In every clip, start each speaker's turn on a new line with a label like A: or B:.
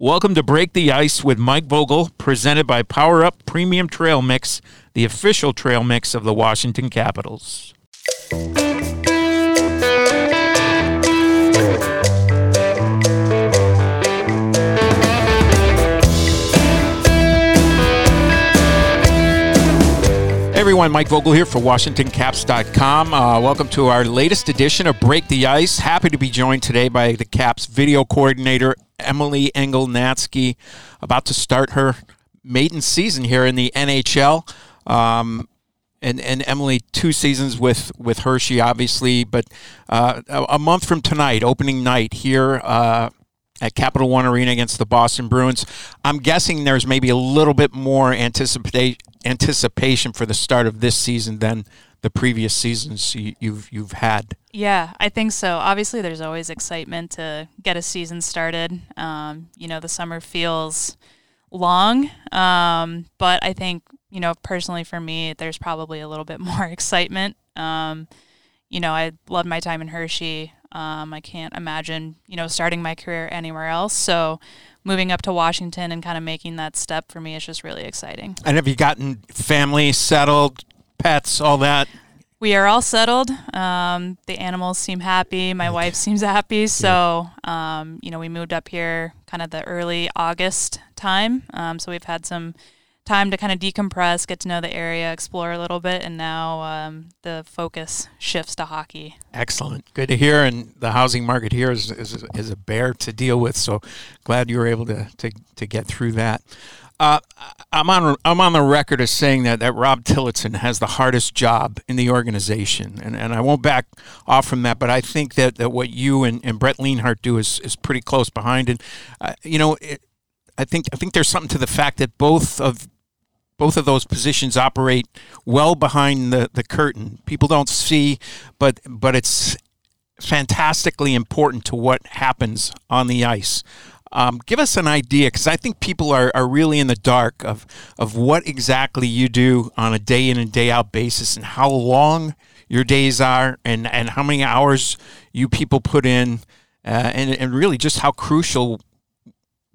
A: Welcome to Break the Ice with Mike Vogel, presented by Power Up Premium Trail Mix, the official trail mix of the Washington Capitals. Everyone, Mike Vogel here for WashingtonCaps.com. Uh, welcome to our latest edition of Break the Ice. Happy to be joined today by the Caps video coordinator, Emily Engel Natzke, about to start her maiden season here in the NHL. Um, and, and Emily, two seasons with, with Hershey, obviously, but uh, a month from tonight, opening night here uh, at Capital One Arena against the Boston Bruins. I'm guessing there's maybe a little bit more anticipation anticipation for the start of this season than the previous seasons you've you've had.
B: Yeah, I think so. Obviously, there's always excitement to get a season started. Um, you know, the summer feels long, um, but I think you know personally for me, there's probably a little bit more excitement. Um, you know, I loved my time in Hershey. Um, I can't imagine you know starting my career anywhere else. So moving up to Washington and kind of making that step for me is just really exciting.
A: And have you gotten family settled, pets, all that?
B: We are all settled. Um, the animals seem happy. My wife seems happy. So, um, you know, we moved up here kind of the early August time. Um, so we've had some time to kind of decompress, get to know the area, explore a little bit, and now um, the focus shifts to hockey.
A: Excellent, good to hear. And the housing market here is, is, is a bear to deal with. So glad you were able to to, to get through that. Uh, I'm on I'm on the record as saying that, that Rob Tillotson has the hardest job in the organization, and, and I won't back off from that. But I think that, that what you and, and Brett Leonhardt do is, is pretty close behind. And uh, you know, it, I think I think there's something to the fact that both of both of those positions operate well behind the, the curtain. People don't see, but but it's fantastically important to what happens on the ice. Um, give us an idea, because I think people are, are really in the dark of of what exactly you do on a day in and day out basis, and how long your days are, and and how many hours you people put in, uh, and and really just how crucial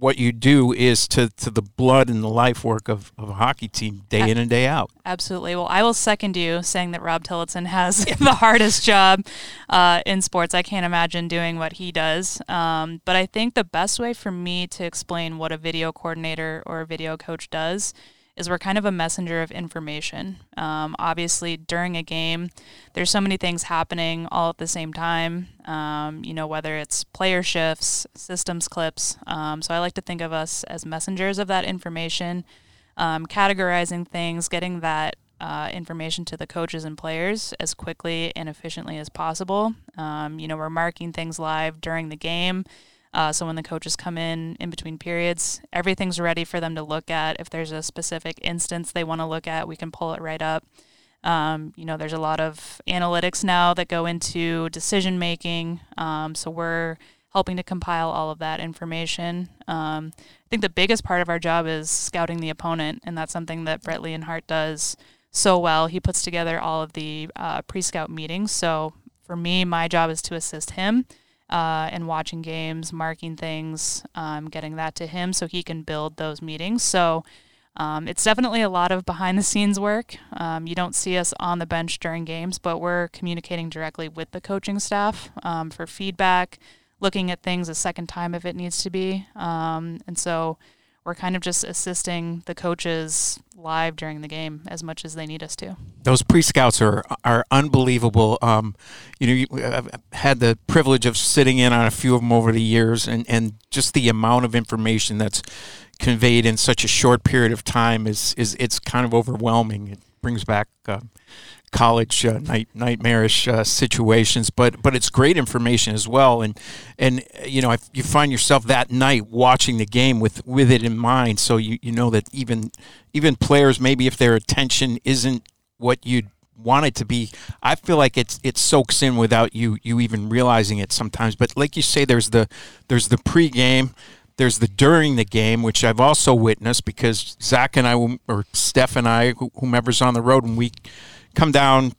A: what you do is to, to the blood and the life work of, of a hockey team day in and day out.
B: Absolutely. Well, I will second you saying that Rob Tillotson has the hardest job uh, in sports. I can't imagine doing what he does. Um, but I think the best way for me to explain what a video coordinator or a video coach does is we're kind of a messenger of information. Um, obviously, during a game, there's so many things happening all at the same time. Um, you know, whether it's player shifts, systems clips. Um, so I like to think of us as messengers of that information, um, categorizing things, getting that uh, information to the coaches and players as quickly and efficiently as possible. Um, you know, we're marking things live during the game. Uh, so when the coaches come in in between periods, everything's ready for them to look at. If there's a specific instance they want to look at, we can pull it right up. Um, you know, there's a lot of analytics now that go into decision making. Um, so we're helping to compile all of that information. Um, I think the biggest part of our job is scouting the opponent, and that's something that Brett Leonhardt does so well. He puts together all of the uh, pre scout meetings. So for me, my job is to assist him uh, and watching games, marking things, um, getting that to him so he can build those meetings. So um, it's definitely a lot of behind the scenes work. Um, you don't see us on the bench during games, but we're communicating directly with the coaching staff um, for feedback, looking at things a second time if it needs to be. Um, and so we're kind of just assisting the coaches live during the game as much as they need us to.
A: Those pre scouts are are unbelievable. Um, you know, I've had the privilege of sitting in on a few of them over the years, and and just the amount of information that's conveyed in such a short period of time is is it's kind of overwhelming. It brings back. Uh, college uh, night nightmarish uh, situations, but but it's great information as well. And and you know, if you find yourself that night watching the game with with it in mind, so you, you know that even even players maybe if their attention isn't what you'd want it to be, I feel like it's it soaks in without you you even realizing it sometimes. But like you say, there's the there's the pregame. There's the during the game, which I've also witnessed because Zach and I, or Steph and I, whomever's on the road, when we come down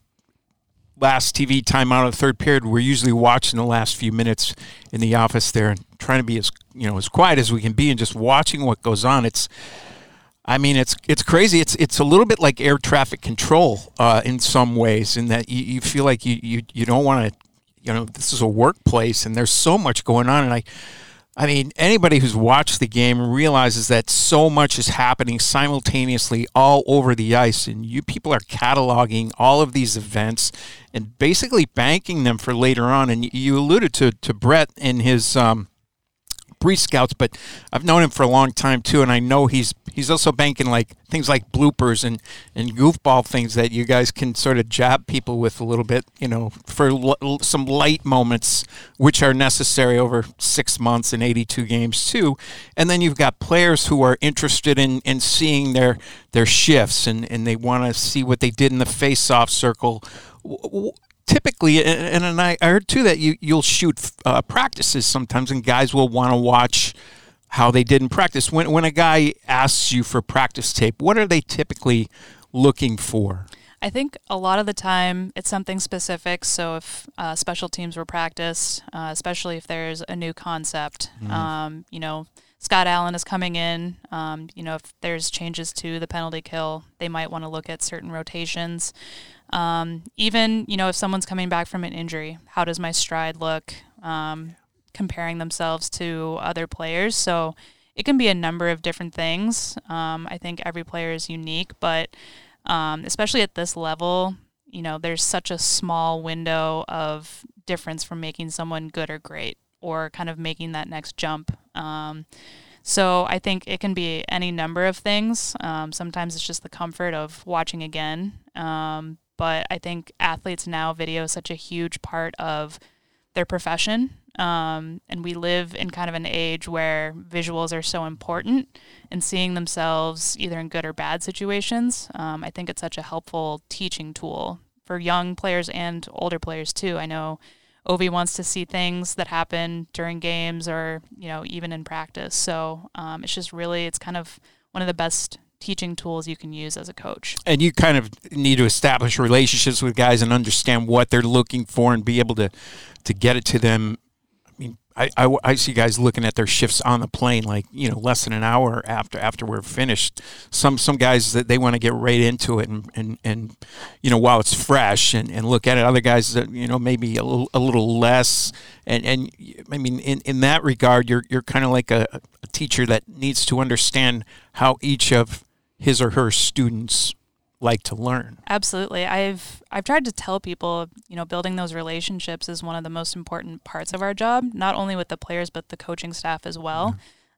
A: last TV time out of the third period, we're usually watching the last few minutes in the office there and trying to be as you know as quiet as we can be and just watching what goes on. It's I mean, it's it's crazy. It's it's a little bit like air traffic control uh, in some ways, in that you, you feel like you, you, you don't want to, you know, this is a workplace and there's so much going on. And I, I mean, anybody who's watched the game realizes that so much is happening simultaneously all over the ice, and you people are cataloging all of these events and basically banking them for later on. And you alluded to to Brett in his. Um, pre scouts, but I've known him for a long time too, and I know he's he's also banking like things like bloopers and and goofball things that you guys can sort of jab people with a little bit, you know, for l- some light moments which are necessary over six months and 82 games too. And then you've got players who are interested in in seeing their their shifts and and they want to see what they did in the face-off circle typically, and, and I heard too that you you'll shoot uh, practices sometimes, and guys will want to watch how they did in practice. When when a guy asks you for practice tape, what are they typically looking for?
B: I think a lot of the time it's something specific. So if uh, special teams were practiced, uh, especially if there's a new concept, mm-hmm. um, you know, Scott Allen is coming in. Um, you know, if there's changes to the penalty kill, they might want to look at certain rotations. Um, even you know if someone's coming back from an injury, how does my stride look? Um, comparing themselves to other players, so it can be a number of different things. Um, I think every player is unique, but um, especially at this level, you know, there's such a small window of difference from making someone good or great, or kind of making that next jump. Um, so I think it can be any number of things. Um, sometimes it's just the comfort of watching again. Um, but I think athletes now video is such a huge part of their profession. Um, and we live in kind of an age where visuals are so important and seeing themselves either in good or bad situations. Um, I think it's such a helpful teaching tool for young players and older players too. I know Ovi wants to see things that happen during games or, you know, even in practice. So um, it's just really, it's kind of one of the best teaching tools you can use as a coach.
A: And you kind of need to establish relationships with guys and understand what they're looking for and be able to to get it to them. I mean, I, I, I, see guys looking at their shifts on the plane like you know less than an hour after after we're finished. Some some guys that they want to get right into it and, and, and you know while it's fresh and, and look at it. Other guys that you know maybe a little, a little less. And and I mean in, in that regard, you're you're kind of like a, a teacher that needs to understand how each of his or her students like to learn.
B: Absolutely. I've I've tried to tell people, you know, building those relationships is one of the most important parts of our job, not only with the players but the coaching staff as well.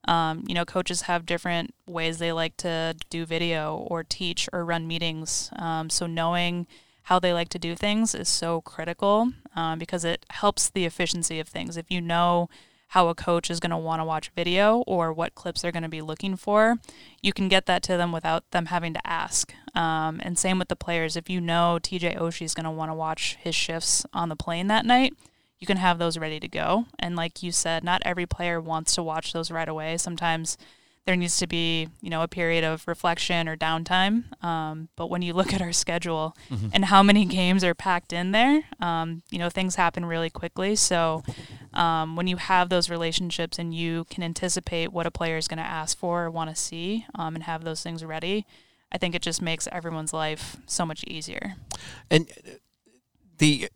B: Um, you know, coaches have different ways they like to do video or teach or run meetings. Um, so knowing how they like to do things is so critical um, because it helps the efficiency of things. If you know how a coach is going to want to watch video or what clips they're going to be looking for, you can get that to them without them having to ask. Um, and same with the players. If you know TJ Oshie is going to want to watch his shifts on the plane that night, you can have those ready to go. And like you said, not every player wants to watch those right away. Sometimes there needs to be you know a period of reflection or downtime. Um, but when you look at our schedule mm-hmm. and how many games are packed in there um, you know things happen really quickly. So um, when you have those relationships and you can anticipate what a player is going to ask for or want to see um, and have those things ready i think it just makes everyone's life so much easier.
A: And the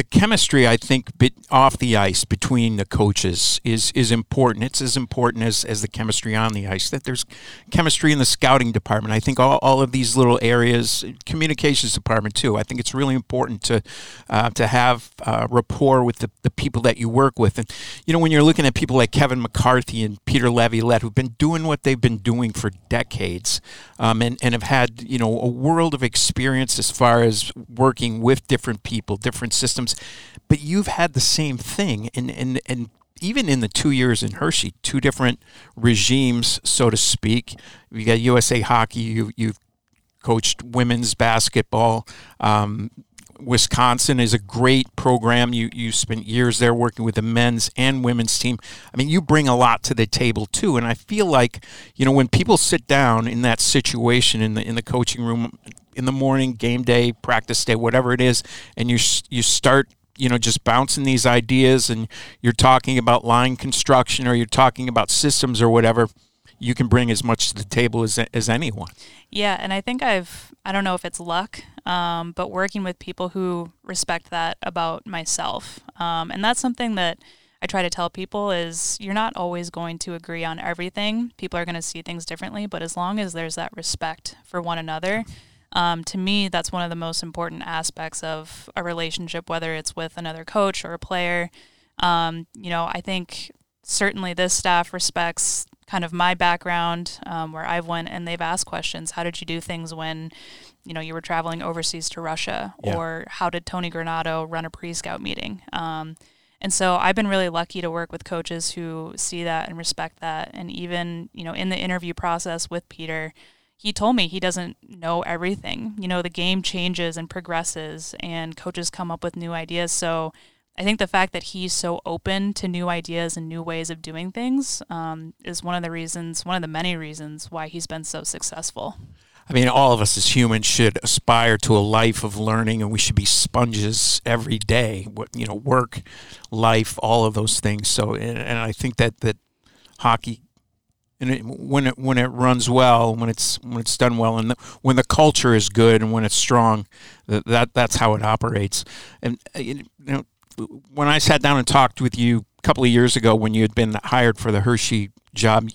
A: the chemistry, I think, bit off the ice between the coaches is is important. It's as important as, as the chemistry on the ice. That there's chemistry in the scouting department. I think all, all of these little areas, communications department too. I think it's really important to uh, to have uh, rapport with the, the people that you work with. And you know, when you're looking at people like Kevin McCarthy and Peter Laviolette, who've been doing what they've been doing for decades, um, and and have had you know a world of experience as far as working with different people, different systems but you've had the same thing, and and and even in the two years in Hershey, two different regimes, so to speak. You got USA Hockey. You you've coached women's basketball. Um, Wisconsin is a great program. You you spent years there working with the men's and women's team. I mean, you bring a lot to the table too. And I feel like you know when people sit down in that situation in the in the coaching room in the morning, game day, practice day, whatever it is, and you you start you know just bouncing these ideas and you're talking about line construction or you're talking about systems or whatever you can bring as much to the table as, as anyone.
B: Yeah, and I think I've, I don't know if it's luck, um, but working with people who respect that about myself. Um, and that's something that I try to tell people is you're not always going to agree on everything. People are going to see things differently, but as long as there's that respect for one another, um, to me, that's one of the most important aspects of a relationship, whether it's with another coach or a player. Um, you know, I think certainly this staff respects kind of my background um, where I've went and they've asked questions. How did you do things when, you know, you were traveling overseas to Russia, yeah. or how did Tony Granato run a pre-scout meeting? Um, and so I've been really lucky to work with coaches who see that and respect that. And even, you know, in the interview process with Peter, he told me he doesn't know everything. You know, the game changes and progresses, and coaches come up with new ideas. So I think the fact that he's so open to new ideas and new ways of doing things um, is one of the reasons, one of the many reasons why he's been so successful.
A: I mean, all of us as humans should aspire to a life of learning, and we should be sponges every day. You know, work, life, all of those things. So, and, and I think that that hockey, and it, when it when it runs well, when it's when it's done well, and the, when the culture is good and when it's strong, that, that that's how it operates. And uh, you know, when I sat down and talked with you a couple of years ago when you had been hired for the Hershey job,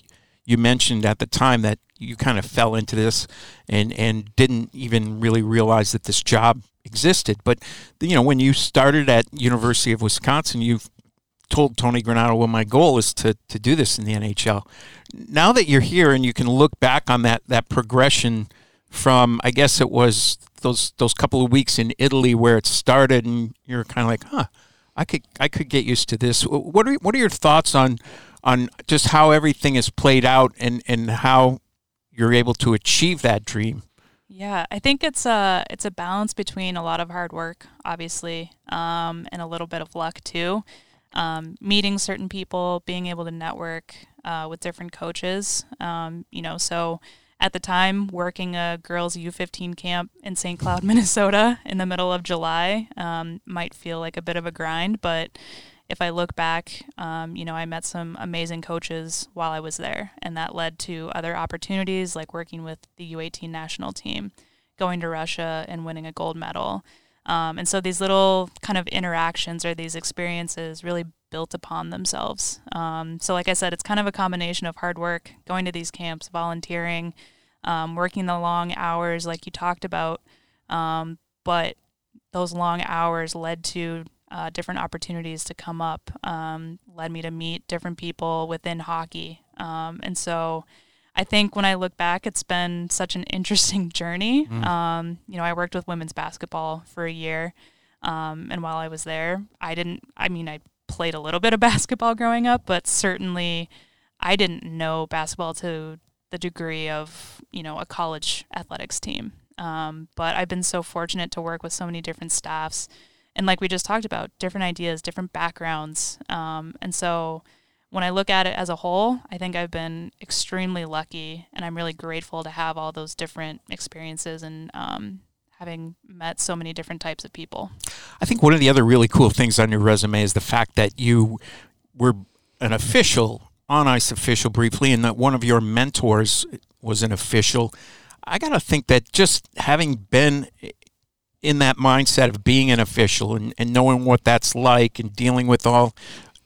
A: you mentioned at the time that you kind of fell into this and and didn't even really realize that this job existed. But you know, when you started at University of Wisconsin, you've told Tony Granato, "Well, my goal is to to do this in the NHL." Now that you're here and you can look back on that that progression from, I guess it was those those couple of weeks in Italy where it started, and you're kind of like, "Huh." I could I could get used to this. What are what are your thoughts on on just how everything is played out and and how you're able to achieve that dream?
B: Yeah, I think it's a it's a balance between a lot of hard work, obviously, um, and a little bit of luck too. Um, meeting certain people, being able to network uh, with different coaches, um, you know, so at the time working a girls U15 camp in St. Cloud, Minnesota in the middle of July um, might feel like a bit of a grind, but if I look back, um, you know, I met some amazing coaches while I was there, and that led to other opportunities like working with the U18 national team, going to Russia and winning a gold medal. Um, and so these little kind of interactions or these experiences really built upon themselves. Um, so, like I said, it's kind of a combination of hard work, going to these camps, volunteering, um, working the long hours, like you talked about. Um, but those long hours led to uh, different opportunities to come up, um, led me to meet different people within hockey. Um, and so, I think when I look back, it's been such an interesting journey. Mm. you know, I worked with women's basketball for a year. Um, and while I was there, I didn't, I mean, I played a little bit of basketball growing up, but certainly I didn't know basketball to the degree of, you know, a college athletics team. Um, but I've been so fortunate to work with so many different staffs. And like we just talked about, different ideas, different backgrounds. Um, and so when I look at it as a whole, I think I've been extremely lucky and I'm really grateful to have all those different experiences and um, having met so many different types of people.
A: I think one of the other really cool things on your resume is the fact that you were an official, on ice official briefly, and that one of your mentors was an official. I got to think that just having been in that mindset of being an official and, and knowing what that's like and dealing with all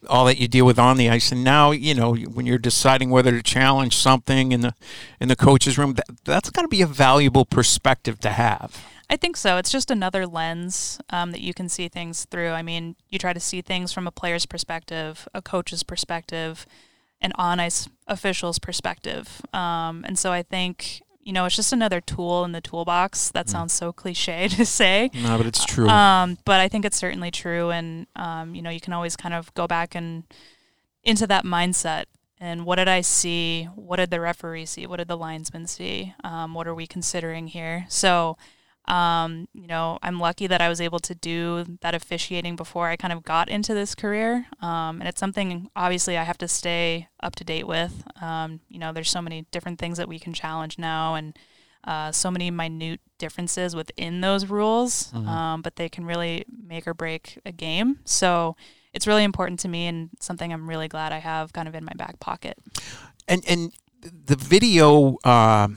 A: all that you deal with on the ice and now you know when you're deciding whether to challenge something in the in the coach's room that, that's got to be a valuable perspective to have
B: I think so. It's just another lens um, that you can see things through. I mean, you try to see things from a player's perspective, a coach's perspective, an on ice official's perspective. Um, and so I think, you know, it's just another tool in the toolbox. That mm. sounds so cliche to say.
A: No, but it's true.
B: Um, but I think it's certainly true. And, um, you know, you can always kind of go back and into that mindset and what did I see? What did the referee see? What did the linesman see? Um, what are we considering here? So Um, you know, I'm lucky that I was able to do that officiating before I kind of got into this career. Um, and it's something obviously I have to stay up to date with. Um, you know, there's so many different things that we can challenge now and uh, so many minute differences within those rules, mm-hmm. Um, but they can really make or break a game. So it's really important to me and something I'm really glad I have kind of in my back pocket.
A: And, and the video, uh,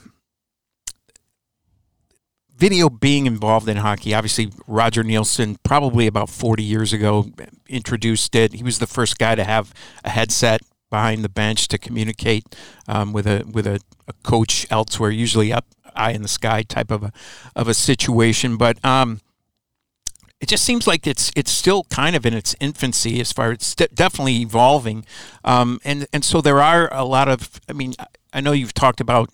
A: video being involved in hockey. Obviously, Roger Neilson, probably about 40 years ago, introduced it. He was the first guy to have a headset behind the bench to communicate um, with a with a, a, coach elsewhere, usually up eye in the sky type of a of a situation. But um, it just seems like it's it's still kind of in its infancy as far as it's definitely evolving, um, and and so there are a lot of. I mean, I know you've talked about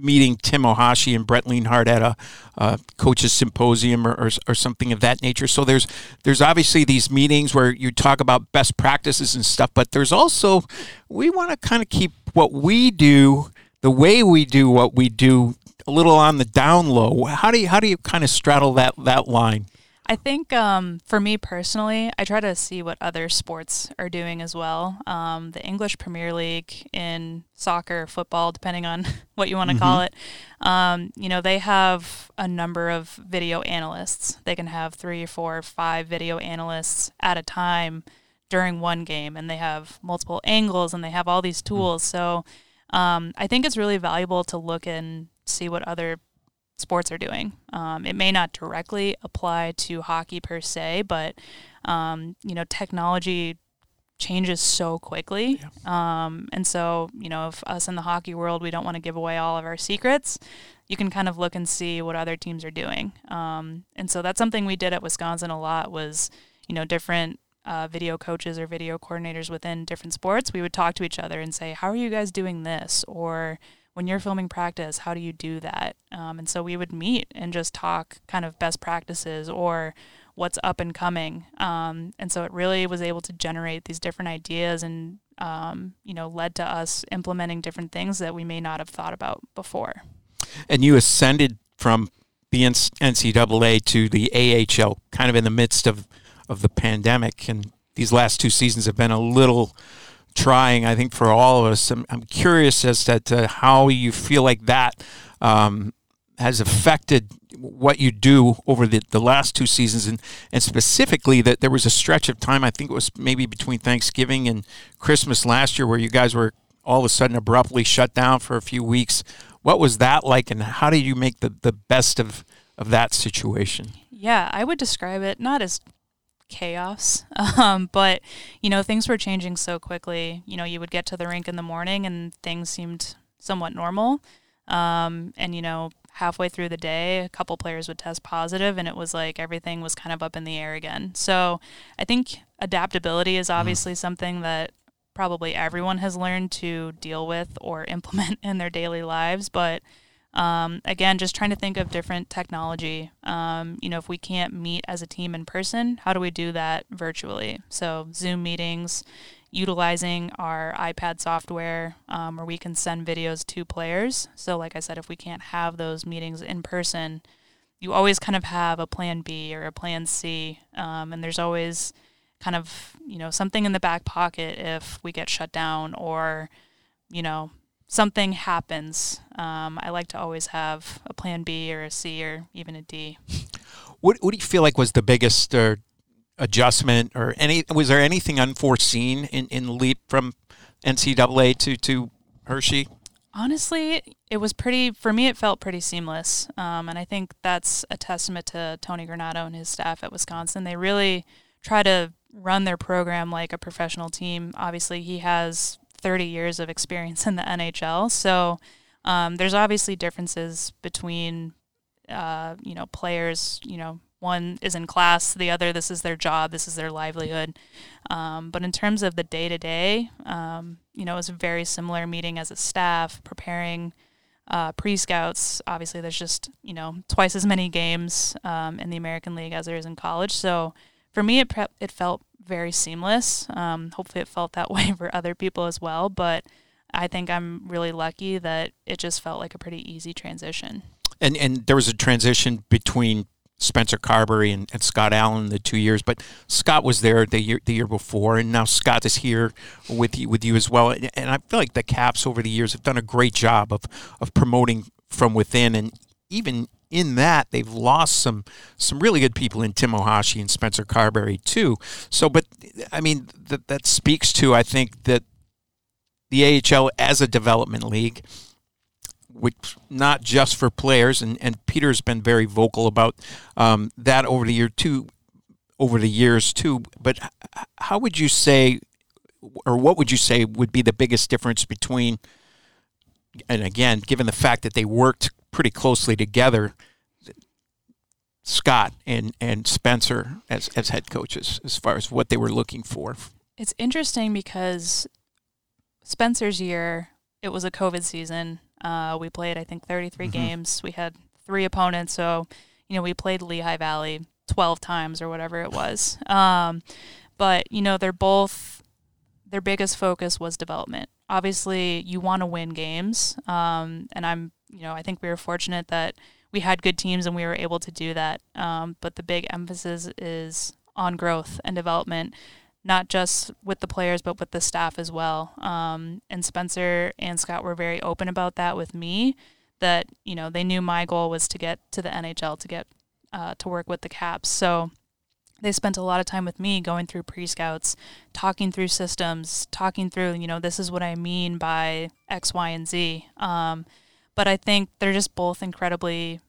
A: meeting Tim Ohashi and Brett Leonhardt at a uh, coaches symposium or, or, or, something of that nature. So there's there's obviously these meetings where you talk about best practices and stuff, but there's also we want to kind of keep what we do, the way we do what we do, a little on the down low. How do you how do you kind of straddle that that line?
B: I think um, for me personally, I try to see what other sports are doing as well. Um, the English Premier League in soccer, football, depending on what you want to mm-hmm. call it, um, you know, they have a number of video analysts. They can have three, four, five video analysts at a time during one game, and they have multiple angles and they have all these mm. tools. Mm-hmm. So um, I think it's really valuable to look and see what other sports are doing. Um, it may not directly apply to hockey per se, but um, you know, technology changes so quickly. Yeah. Um, and so, you know, if us in the hockey world, we don't want to give away all of our secrets, you can kind of look and see what other teams are doing. Um, and so that's something we did at Wisconsin a lot was, you know, different uh, video coaches or video coordinators within different sports, we would talk to each other and say, "How are you guys doing this?" Or when you're filming practice, how do you do that? Um, and so we would meet and just talk kind of best practices or what's up and coming. Um, and so it really was able to generate these different ideas and, um, you know, led to us implementing different things that we may not have thought about before.
A: And you ascended from the NCAA to the AHL kind of in the midst of, of the pandemic. And these last two seasons have been a little trying, I think, for all of us. I'm, I'm curious as to, to, how you feel like that um, has affected what you do over the, the last two seasons, and, and specifically that there was a stretch of time, I think it was maybe between Thanksgiving and Christmas last year, where you guys were all of a sudden abruptly shut down for a few weeks. What was that like, and how did you make the, the best of, of that situation?
B: Yeah, I would describe it not as chaos. Um, but, you know, things were changing so quickly. You know, you would get to the rink in the morning and things seemed somewhat normal. Um, and, you know, halfway through the day, a couple players would test positive and it was like everything was kind of up in the air again. So I think adaptability is mm-hmm. obviously mm. something that probably everyone has learned to deal with or implement in their daily lives. But, um, again, just trying to think of different technology. Um, you know, if we can't meet as a team in person, how do we do that virtually? So, Zoom meetings, utilizing our iPad software um, where we can send videos to players. So, like I said, if we can't have those meetings in person, you always kind of have a plan B or a plan C. Um, and there's always kind of, you know, something in the back pocket if we get shut down or, you know, something happens, um, I like to always have a plan B or a C or even a D.
A: What What do you feel like was the biggest uh, adjustment, or any? Was there anything unforeseen in in the leap from NCAA to to Hershey?
B: Honestly, it was pretty. For me, it felt pretty seamless, um, and I think that's a testament to Tony Granato and his staff at Wisconsin. They really try to run their program like a professional team. Obviously, he has 30 years of experience in the NHL. So um, there's obviously differences between, uh, you know, players. You know, one is in class, the other this is their job, this is their livelihood. Um, but in terms of the day to day, you know, it was a very similar meeting as a staff, preparing. Uh, pre scouts, obviously, there's just you know twice as many games um, in the American League as there is in college. So for me, it pre- it felt very seamless. Um, hopefully, it felt that way for other people as well. But I think I'm really lucky that it just felt like a pretty easy transition.
A: And and there was a transition between Spencer Carbery and, and, Scott Allen the two years, but Scott was there the year the year before, and now Scott is here with you with you as well. And, and I feel like the Caps over the years have done a great job of of promoting from within, and even in that they've lost some some really good people in Tim Ohashi and Spencer Carbery too. So, but I mean that that speaks to I think that the AHL as a development league which not just for players, and, and Peter's been very vocal about um, that over the year too, over the years too. But how would you say, or what would you say would be the biggest difference between, and again, given the fact that they worked pretty closely together, Scott and and Spencer as as head coaches, as far as what they were looking for.
B: It's interesting because Spencer's year, it was a COVID season uh, we played, I think, 33 mm-hmm. games. We had three opponents, so you know we played Lehigh Valley 12 times or whatever it was. Um, but you know they're both their biggest focus was development. Obviously, you want to win games, um, and I'm you know I think we were fortunate that we had good teams and we were able to do that. Um, but the big emphasis is on growth and development not just with the players but with the staff as well. Um, and Spencer and Scott were very open about that with me. That you know they knew my goal was to get to the NHL to get uh, to work with the Caps. So they spent a lot of time with me going through pre scouts, talking through systems, talking through you know this is what I mean by X, Y, and Z. Um, but I think they're just both incredibly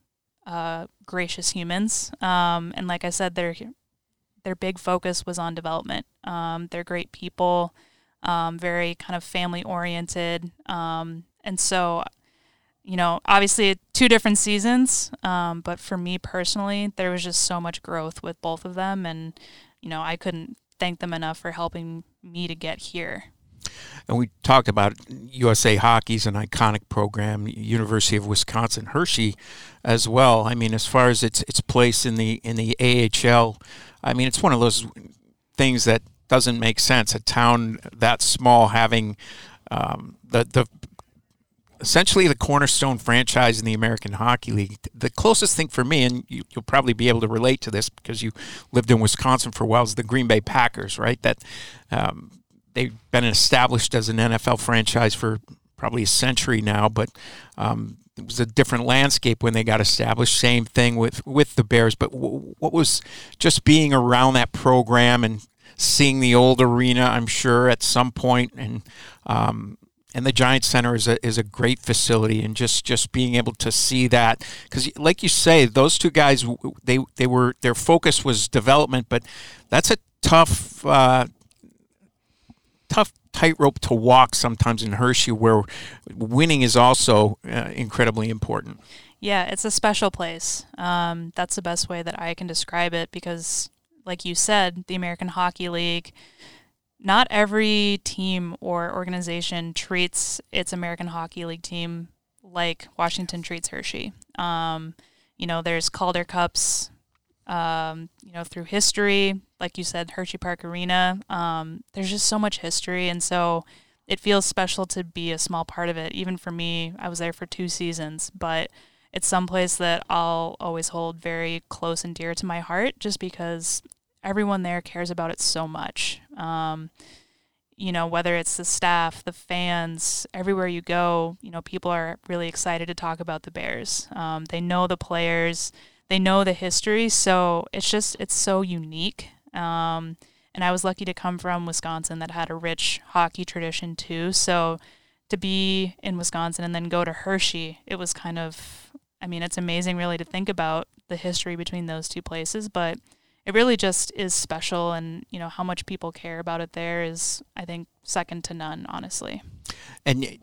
B: uh, gracious humans. Um, and like I said, they're their big focus was on development. Um, they're great people, um, very kind of family oriented. Um, and so, you know, obviously two different seasons, um, but for me personally, there was just so much growth with both of them. And, you know, I couldn't thank them enough for helping me to get here.
A: And we talked about USA Hockey's an iconic program, University of Wisconsin Hershey, as well. I mean, as far as its its place in the in the AHL, I mean, it's one of those things that doesn't make sense. A town that small having um, the the essentially the cornerstone franchise in the American Hockey League. The closest thing for me, and you, will probably be able to relate to this because you lived in Wisconsin for a while, is the Green Bay Packers, right? That um, they've been established as an NFL franchise for probably a century now, but um, it was a different landscape when they got established. Same thing with with the Bears. But w- what was just being around that program and seeing the old arena? I'm sure at some point, and um, and the Giants Center is a is a great facility, and just just being able to see that because, like you say, those two guys they they were their focus was development, but that's a tough. Uh, tough tightrope to walk sometimes in Hershey, where winning is also uh, incredibly important.
B: Yeah, it's a special place. Um, that's the best way that I can describe it because, like you said, the American Hockey League, not every team or organization treats its American Hockey League team like Washington treats Hershey. Um, you know, there's Calder Cups, um, you know, through history, like you said, Hershey Park Arena. Um, there's just so much history, and so it feels special to be a small part of it. Even for me, I was there for two seasons, but it's someplace that I'll always hold very close and dear to my heart, just because everyone there cares about it so much. Um, you know, whether it's the staff, the fans, everywhere you go, you know, people are really excited to talk about the Bears. Um, they know the players they know the history, so it's just it's so unique. Um, and I was lucky to come from Wisconsin that had a rich hockey tradition too. So to be in Wisconsin and then go to Hershey, it was kind of I mean, it's amazing really to think about the history between those two places, but it really just is special and you know how much people care about it there is I think second to none, honestly.
A: And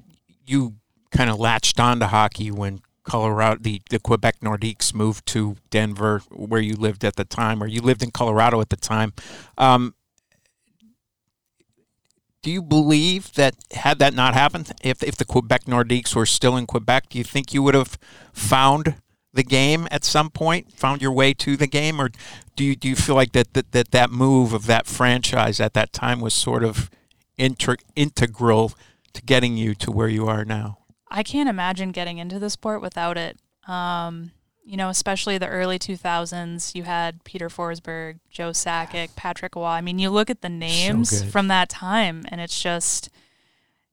A: you kind of latched on to hockey when Colorado, the, the Quebec Nordiques moved to Denver, where you lived at the time, or you lived in Colorado at the time. Um, do you believe that had that not happened, if, if the Quebec Nordiques were still in Quebec, do you think you would have found the game at some point, found your way to the game, or do you do you feel like that that that, that move of that franchise at that time was sort of inter- integral to getting you to where you are now?
B: I can't imagine getting into the sport without it. Um, you know, especially the early 2000s, you had Peter Forsberg, Joe Sakic, Patrick Roy. I mean, you look at the names
A: So
B: from that time, and it's just,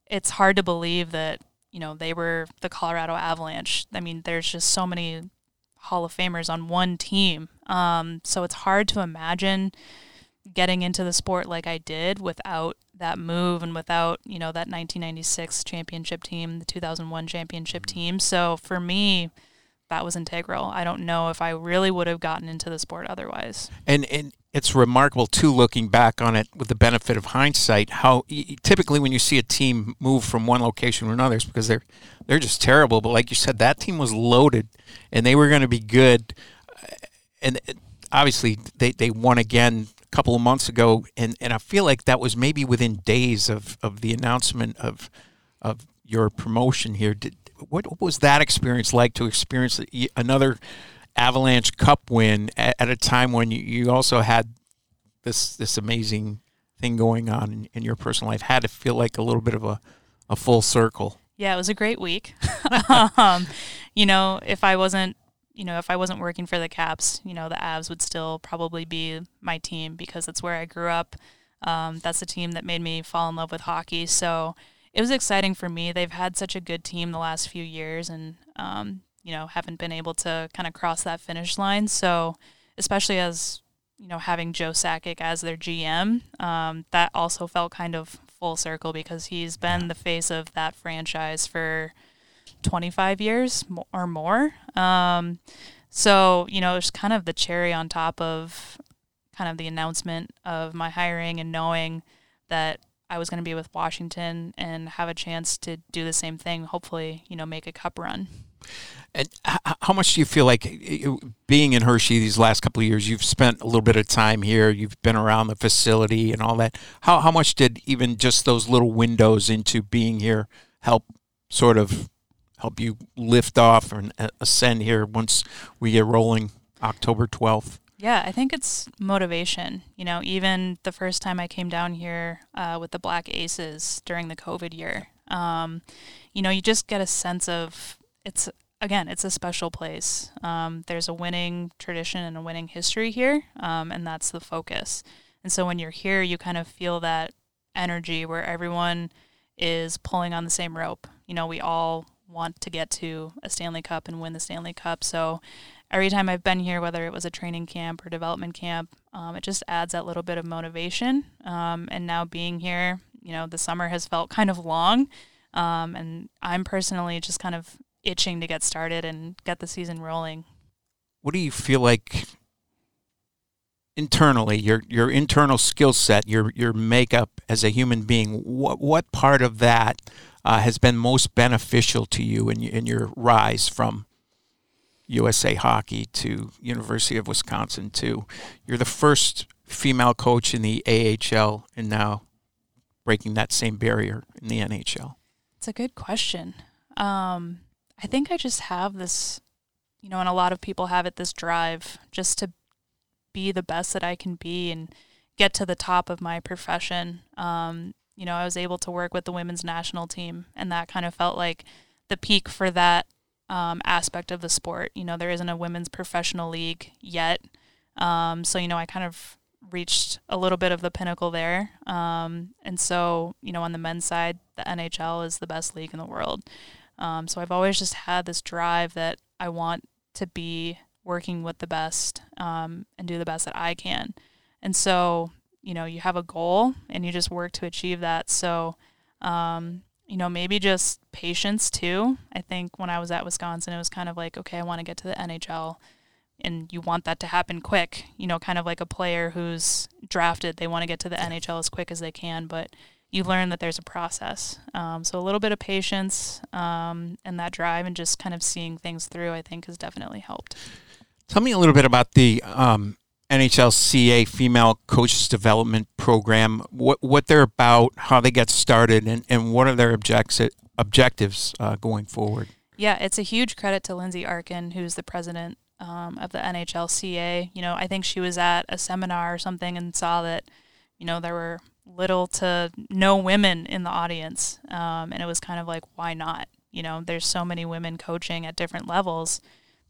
B: it's hard to believe that, you know, they were the Colorado Avalanche. I mean, there's just so many Hall of Famers on one team. Um, so it's hard to imagine getting into the sport like I did without that move and without, you know, that 1996 championship team, the 2001 championship mm-hmm. team. So for me, that was integral. I don't know if I really would have gotten into the sport otherwise.
A: And and it's remarkable too, looking back on it with the benefit of hindsight, how typically when you see a team move from one location to another, it's because they're they're just terrible. But like you said, that team was loaded, and they were going to be good. And obviously, they, they won again couple of months ago, and, and I feel like that was maybe within days of, of the announcement of of your promotion here. Did, what, what was that experience like to experience another Avalanche Cup win at, at a time when you, you also had this this amazing thing going on in, in your personal life? Had to feel like a little bit of a, a full circle.
B: Yeah, it was a great week. um, you know, if I wasn't, you know, if I wasn't working for the Caps, you know, the Avs would still probably be my team because that's where I grew up. Um, that's the team that made me fall in love with hockey. So it was exciting for me. They've had such a good team the last few years, and um, you know, haven't been able to kind of cross that finish line. So especially as you know, having Joe Sakic as their GM, um, that also felt kind of full circle because he's been the face of that franchise for 25 years or more. Um, so, you know, it's kind of the cherry on top of kind of the announcement of my hiring and knowing that I was going to be with Washington and have a chance to do the same thing, hopefully, you know, make a cup run.
A: And how much do you feel like being in Hershey these last couple of years? You've spent a little bit of time here. You've been around the facility and all that. How how much did even just those little windows into being here help sort of help you lift off and uh, ascend here once we get rolling October twelfth?
B: Yeah, I think it's motivation. You know, even the first time I came down here uh, with the Black Aces during the COVID year, um, you know, you just get a sense of it's again, it's a special place. Um, there's a winning tradition and a winning history here, um, and that's the focus. And so when you're here, you kind of feel that energy where everyone is pulling on the same rope. You know, we all want to get to a Stanley Cup and win the Stanley Cup. So every time I've been here, whether it was a training camp or development camp, um, it just adds that little bit of motivation. Um, and now being here, you know, the summer has felt kind of long. Um, and I'm personally just kind of itching to get started and get the season rolling.
A: What do you feel like internally your your internal skill set, your your makeup as a human being? What what part of that uh, has been most beneficial to you in in your rise from USA Hockey to University of Wisconsin to you're the first female coach in the AHL and now breaking that same barrier in the NHL.
B: It's a good question. Um, I think I just have this, you know, and a lot of people have it this drive just to be the best that I can be and get to the top of my profession. Um, you know, I was able to work with the women's national team, and that kind of felt like the peak for that um, aspect of the sport. You know, there isn't a women's professional league yet. Um, so, you know, I kind of reached a little bit of the pinnacle there. Um, and so, you know, on the men's side, the NHL is the best league in the world. Um, so I've always just had this drive that I want to be working with the best um, and do the best that I can. And so, you know, you have a goal and you just work to achieve that. So, um, you know, maybe just patience too. I think when I was at Wisconsin, it was kind of like, okay, I want to get to the NHL and you want that to happen quick. You know, kind of like a player who's drafted, they want to get to the NHL as quick as they can, but you learn that there's a process. Um, so a little bit of patience um, and that drive and just kind of seeing things through, I think, has definitely helped.
A: Tell me a little bit about the um, NHLCA Female Coaches Development Program. What what they're about, how they get started, and, and what are their objects, objectives uh, going forward.
B: Yeah, it's a huge credit to Lindsay Artkin, who's the president um, of the NHLCA. You know, I think she was at a seminar or something and saw that, you know, there were little to no women in the audience, um, and it was kind of like, why not? You know, there's so many women coaching at different levels.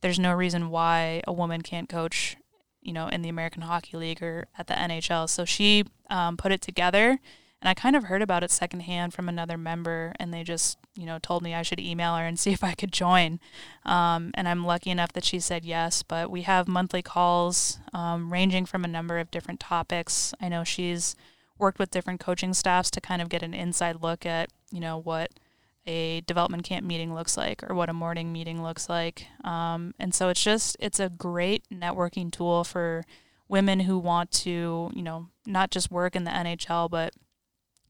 B: there's no reason why a woman can't coach, you know, in the American Hockey League or at the NHL. So she um, put it together, and I kind of heard about it secondhand from another member, and they just, you know, told me I should email her and see if I could join. Um, and I'm lucky enough that she said yes. But we have monthly calls um, ranging from a number of different topics. I know she's worked with different coaching staffs to kind of get an inside look at, you know, what a development camp meeting looks like or what a morning meeting looks like. Um, and so it's just, it's a great networking tool for women who want to, you know, not just work in the NHL, but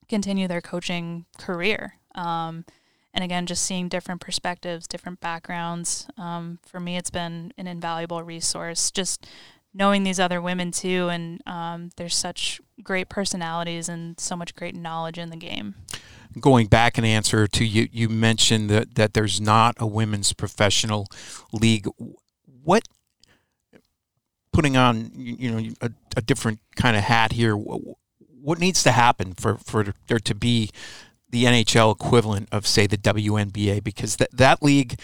B: continue their coaching career. Um, and again, just seeing different perspectives, different backgrounds. Um, for me, it's been an invaluable resource. Just knowing these other women too, and um, there's such great personalities and so much great knowledge in the game
A: going back an answer to you, you mentioned that, that there's not a women's professional league. What, putting on, you know, a, a different kind of hat here, what needs to happen for, for there to be the NHL equivalent of, say, the WNBA? Because that, that league,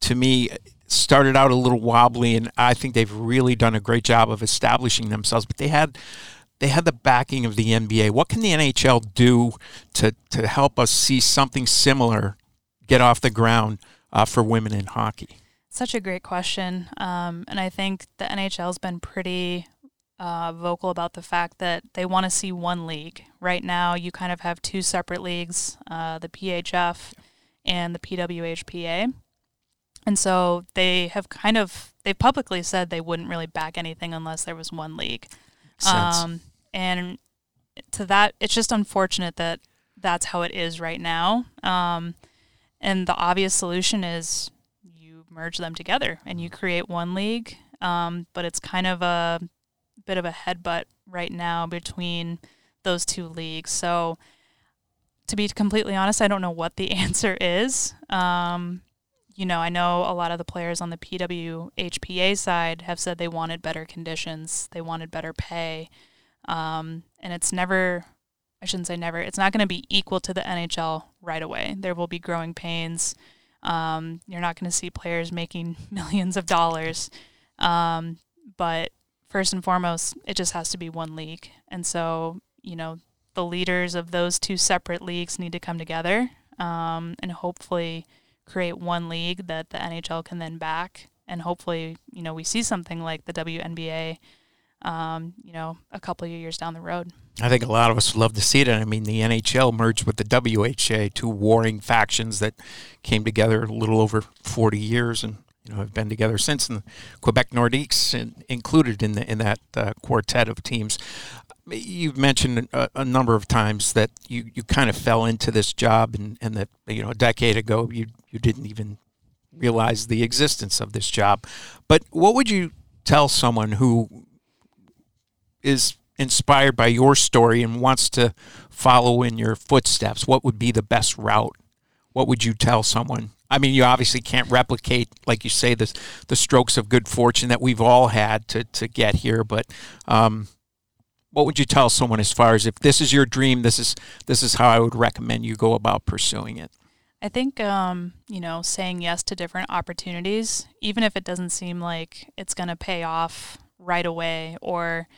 A: to me, started out a little wobbly, and I think they've really done a great job of establishing themselves. But they had they had the backing of the NBA. What can the NHL do to to help us see something similar get off the ground uh, for women in hockey?
B: Such a great question, um, and I think the NHL has been pretty uh, vocal about the fact that they want to see one league. Right now, you kind of have two separate leagues: uh, the PHF and the PWHPA. And so they have kind of they've publicly said they wouldn't really back anything unless there was one league. Um, and to that, it's just unfortunate that that's how it is right now. Um, and the obvious solution is you merge them together and you create one league. Um, but it's kind of a bit of a headbutt right now between those two leagues. So, to be completely honest, I don't know what the answer is. Um, you know, I know a lot of the players on the PWHPA side have said they wanted better conditions, they wanted better pay. Um, and it's never, I shouldn't say never, it's not going to be equal to the NHL right away. There will be growing pains. Um, you're not going to see players making millions of dollars. Um, but first and foremost, it just has to be one league. And so, you know, the leaders of those two separate leagues need to come together um, and hopefully create one league that the NHL can then back. And hopefully, you know, we see something like the WNBA um, you know, a couple of years down the road.
A: I think a lot of us would love to see it. I mean, the NHL merged with the WHA, two warring factions that came together a little over 40 years and you know have been together since. And Quebec Nordiques included in the in that uh, quartet of teams. You've mentioned a, a, number of times that you, you kind of fell into this job, and, and that you know a decade ago you you didn't even realize the existence of this job. But what would you tell someone who is inspired by your story and wants to follow in your footsteps, what would be the best route? What would you tell someone? I mean, you obviously can't replicate, like you say, the the strokes of good fortune that we've all had to to get here. But um, what would you tell someone as far as if this is your dream, this is this is how I would recommend you go about pursuing it?
B: I think um, you know saying yes to different opportunities, even if it doesn't seem like it's going to pay off right away, or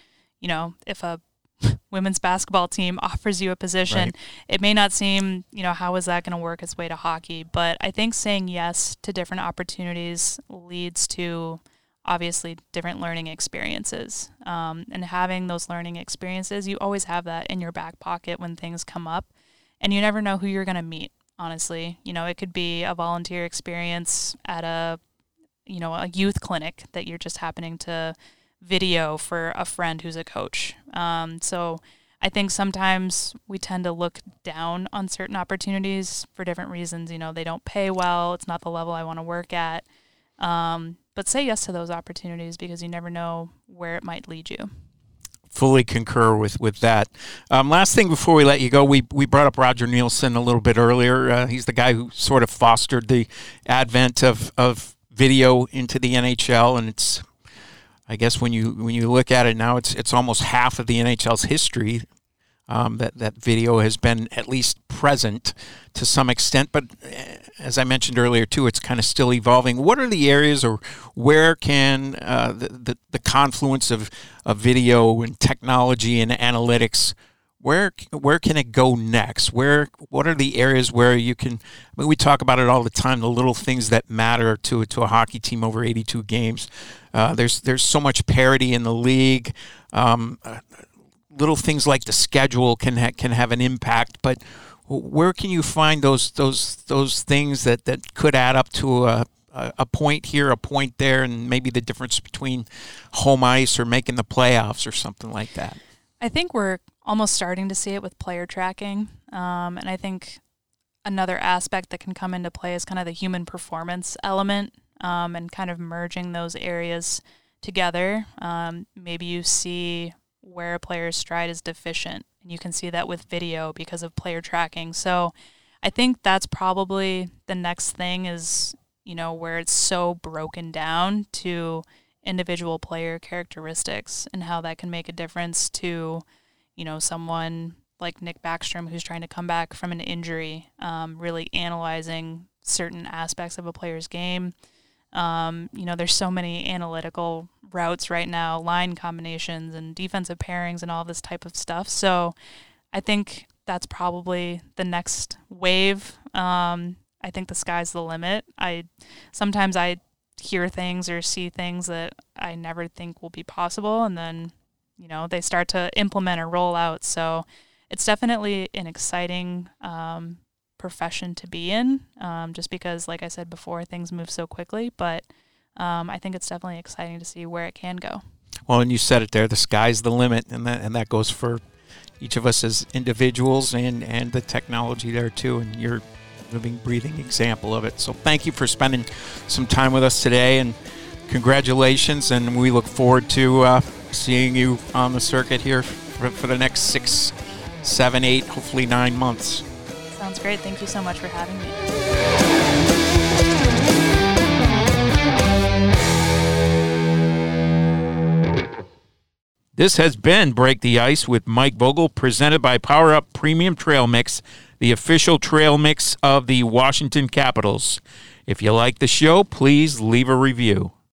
B: you know, if a women's basketball team offers you a position, right. it may not seem, you know, how is that going to work its way to hockey? But I think saying yes to different opportunities leads to obviously different learning experiences. Um, and having those learning experiences, you always have that in your back pocket when things come up. And you never know who you're going to meet, honestly. You know, it could be a volunteer experience at a, you know, a youth clinic that you're just happening to video for a friend who's a coach. Um, so I think sometimes we tend to look down on certain opportunities for different reasons. You know, they don't pay well, it's not the level I want to work at. Um, but say yes to those opportunities because you never know where it might lead you.
A: Fully concur with with that. Um, last thing before we let you go, we we brought up Roger Neilson a little bit earlier. Uh, he's the guy who sort of fostered the advent of of video into the NHL, and it's I guess when you when you look at it now, it's it's almost half of the NHL's history um, that that video has been at least present to some extent. But eh, as I mentioned earlier too, it's kind of still evolving. What are the areas, or where can uh, the, the, the confluence of of video and technology and analytics? Where where can it go next? Where what are the areas where you can? I mean, we talk about it all the time. The little things that matter to to a hockey team over 82 games. Uh, there's there's so much parity in the league. Um, little things like the schedule can ha- can have an impact, but where can you find those those those things that, that could add up to a, a point here, a point there, and maybe the difference between home ice or making the playoffs or something like that?
B: I think we're almost starting to see it with player tracking, um, and I think another aspect that can come into play is kind of the human performance element um, and kind of merging those areas together. Um, maybe you see where a player's stride is deficient. And you can see that with video because of player tracking. So I think that's probably the next thing is, you know, where it's so broken down to individual player characteristics and how that can make a difference to, you know, someone like Nick Backstrom who's trying to come back from an injury, um, really analyzing certain aspects of a player's game um, you know, there's so many analytical routes right now, line combinations and defensive pairings and all this type of stuff. So I think that's probably the next wave. Um, I think the sky's the limit. I sometimes I hear things or see things that I never think will be possible, and then you know they start to implement or roll out. So it's definitely an exciting um, profession to be in, um, just because, like I said before, things move so quickly. But um, I think it's definitely exciting to see where it can go.
A: Well, and you said it there, the sky's the limit, and that and that goes for each of us as individuals and and the technology there too. And you're living, breathing example of it. So thank you for spending some time with us today, and congratulations. And we look forward to uh, seeing you on the circuit here for, for the next six, seven, eight, hopefully nine months.
B: Sounds great. Thank you so much for having me.
A: This has been Break the Ice with Mike Vogel, presented by Power Up Premium Trail Mix, the official trail mix of the Washington Capitals. If you like the show, please leave a review.